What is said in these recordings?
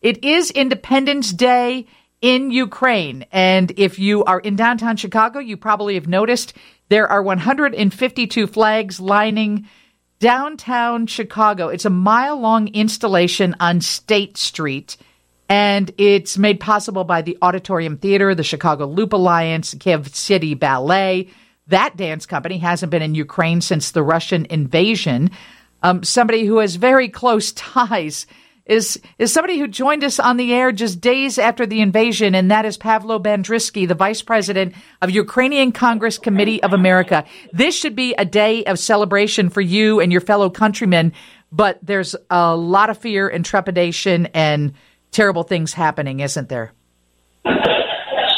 It is Independence Day in Ukraine. And if you are in downtown Chicago, you probably have noticed there are 152 flags lining downtown Chicago. It's a mile long installation on State Street. And it's made possible by the Auditorium Theater, the Chicago Loop Alliance, Kyiv City Ballet. That dance company hasn't been in Ukraine since the Russian invasion. Um, somebody who has very close ties is is somebody who joined us on the air just days after the invasion, and that is Pavlo Bandriwsky, the vice president of Ukrainian Congress Committee of America. This should be a day of celebration for you and your fellow countrymen, but there's a lot of fear and trepidation and terrible things happening, isn't there?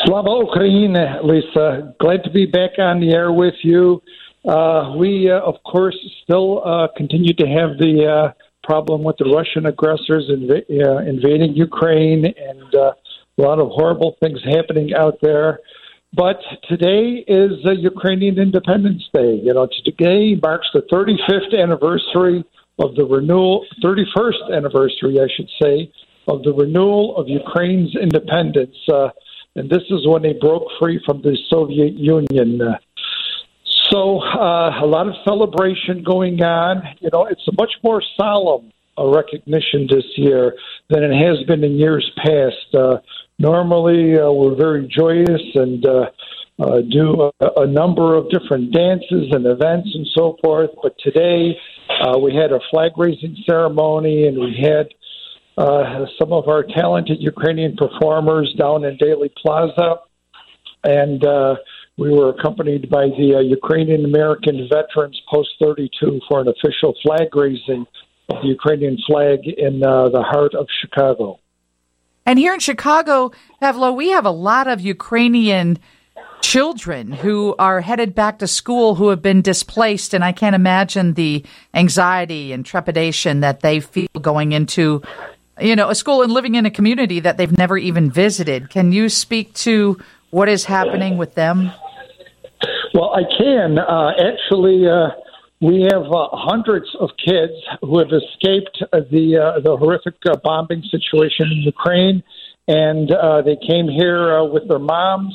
Slava Ukraine, Lisa. Glad to be back on the air with you. Uh, we, uh, of course, still uh, continue to have the uh, problem with the Russian aggressors inv- uh, invading Ukraine and uh, a lot of horrible things happening out there. But today is uh, Ukrainian Independence Day. You know, today marks the 35th anniversary of the renewal, 31st anniversary, I should say, of the renewal of Ukraine's independence. Uh, and this is when they broke free from the Soviet Union. Uh, so uh, a lot of celebration going on. You know, it's a much more solemn uh, recognition this year than it has been in years past. Uh, normally, uh, we're very joyous and uh, uh, do a, a number of different dances and events and so forth. But today, uh, we had a flag raising ceremony and we had uh, some of our talented Ukrainian performers down in Daley Plaza. And uh, we were accompanied by the uh, Ukrainian American Veterans Post 32 for an official flag raising of the Ukrainian flag in uh, the heart of Chicago. And here in Chicago, Pavlo, we have a lot of Ukrainian children who are headed back to school who have been displaced. And I can't imagine the anxiety and trepidation that they feel going into, you know, a school and living in a community that they've never even visited. Can you speak to what is happening with them? Well, I can. Uh, actually, uh, we have uh, hundreds of kids who have escaped the uh, the horrific uh, bombing situation in Ukraine, and uh, they came here with their moms.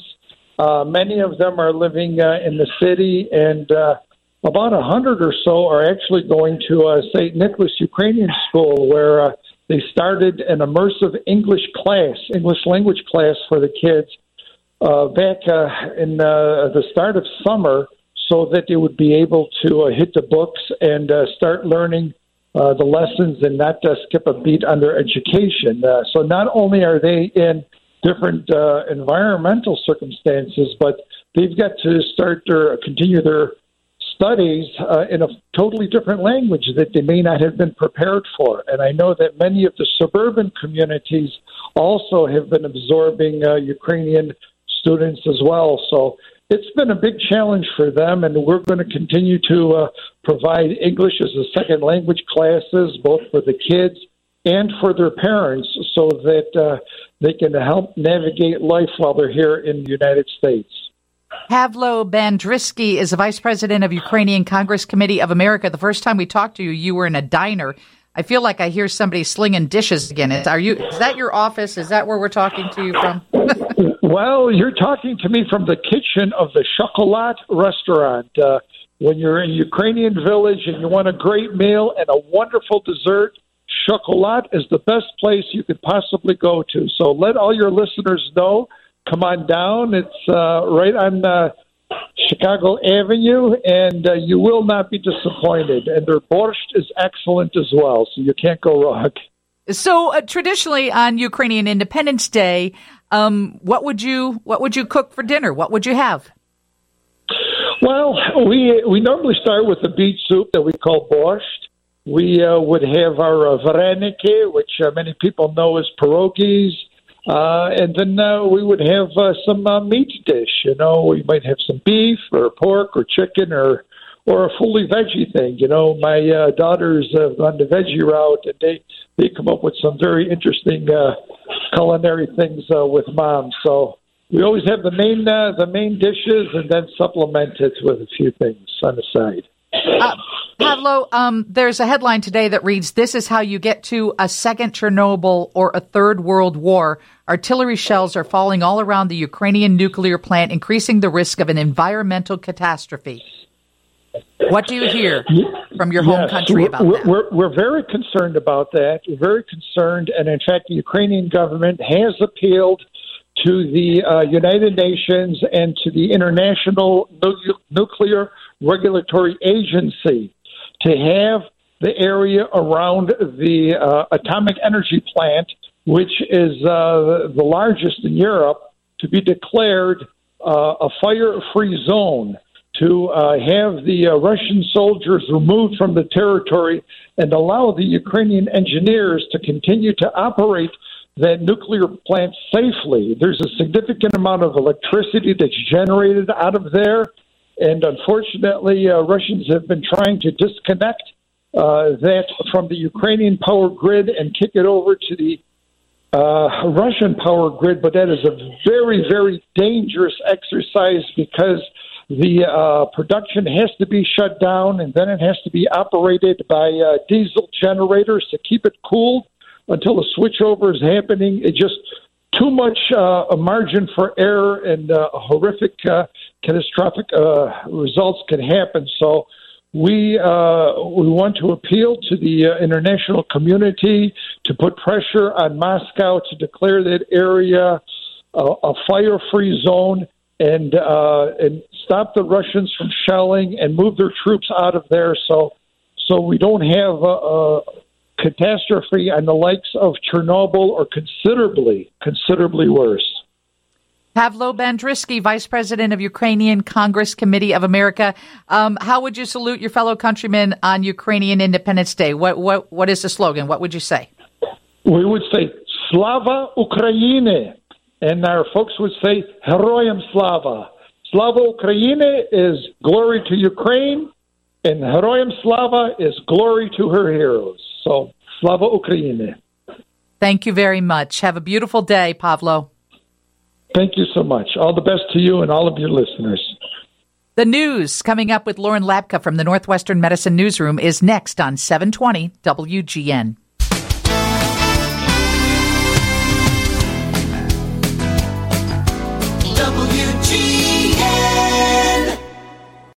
Uh, many of them are living in the city, and uh, about a hundred or so are actually going to St. Nicholas Ukrainian School, where they started an immersive English class, English language class for the kids uh, back uh, in uh, the start of summer so that they would be able to uh, hit the books and uh, start learning uh, the lessons and not uh, skip a beat on their education. Uh, so not only are they in different uh, environmental circumstances, but they've got to start their continue their studies uh, in a totally different language that they may not have been prepared for. And I know that many of the suburban communities also have been absorbing uh, Ukrainian students as well. So it's been a big challenge for them, and we're going to continue to uh, provide English as a second language classes, both for the kids and for their parents, so that uh, they can help navigate life while they're here in the United States. Pavlo Bandriwsky is the vice president of Ukrainian Congress Committee of America. The first time we talked to you, you were in a diner. I feel like I hear somebody slinging dishes again. Is, Are you? Is that your office? Is that where we're talking to you from? well, you're talking to me from the kitchen of the Shokolad restaurant. Uh, when you're in Ukrainian village and you want a great meal and a wonderful dessert, Shokolad is the best place you could possibly go to. So let all your listeners know. Come on down. It's uh, right on uh, Chicago Avenue, and uh, you will not be disappointed. And their borscht is excellent as well, so you can't go wrong. So uh, traditionally on Ukrainian Independence Day, um, what would you what would you cook for dinner? What would you have? Well, we we normally start with a beet soup that we call borscht. We uh, would have our uh, vareniki, which uh, many people know as pierogies. Uh, and then uh, we would have uh, some uh, meat dish. You know, we might have some beef or pork or chicken or or a fully veggie thing. You know, my uh, daughters have gone the veggie route, and they they come up with some very interesting uh, culinary things uh, with mom. So we always have the main uh, the main dishes, and then supplement it with a few things on the side. Uh, Pavlo, um, there's a headline today that reads, This is how you get to a second Chernobyl or a third world war. Artillery shells are falling all around the Ukrainian nuclear plant, increasing the risk of an environmental catastrophe. What do you hear from your home yes, country about we're, that? We're, we're very concerned about that. We're very concerned. And in fact, the Ukrainian government has appealed to the uh, United Nations and to the International Nuclear Regulatory Agency to have the area around the uh, atomic energy plant, which is uh, the largest in Europe, to be declared uh, a fire free zone. To uh, have the uh, Russian soldiers removed from the territory and allow the Ukrainian engineers to continue to operate that nuclear plant safely. There's a significant amount of electricity that's generated out of there, and unfortunately, uh, Russians have been trying to disconnect uh, that from the Ukrainian power grid and kick it over to the uh, Russian power grid. But that is a very, very dangerous exercise because the uh, production has to be shut down and then it has to be operated by uh, diesel generators to keep it cooled until the switchover is happening. It just too much uh, a margin for error and uh, horrific, uh, catastrophic uh, results can happen. So we uh, we want to appeal to the uh, international community to put pressure on Moscow to declare that area a fire-free zone and and stop the Russians from shelling and move their troops out of there. So so we don't have a, catastrophe and the likes of Chernobyl are considerably, considerably worse. Pavlo Bandriwsky, Vice President of Ukrainian Congress Committee of America. Um, how would you salute your fellow countrymen on Ukrainian Independence Day? What, what, what is the slogan? What would you say? We would say Slava Ukraine, and our folks would say Heroyam Slava. Slava Ukraine is glory to Ukraine, and Heroyam Slava is glory to her heroes. So, Slava Ukraine. Thank you very much. Have a beautiful day, Pavlo. Thank you so much. All the best to you and all of your listeners. The news coming up with Lauren Lapka from the Northwestern Medicine Newsroom is next on 720 WGN.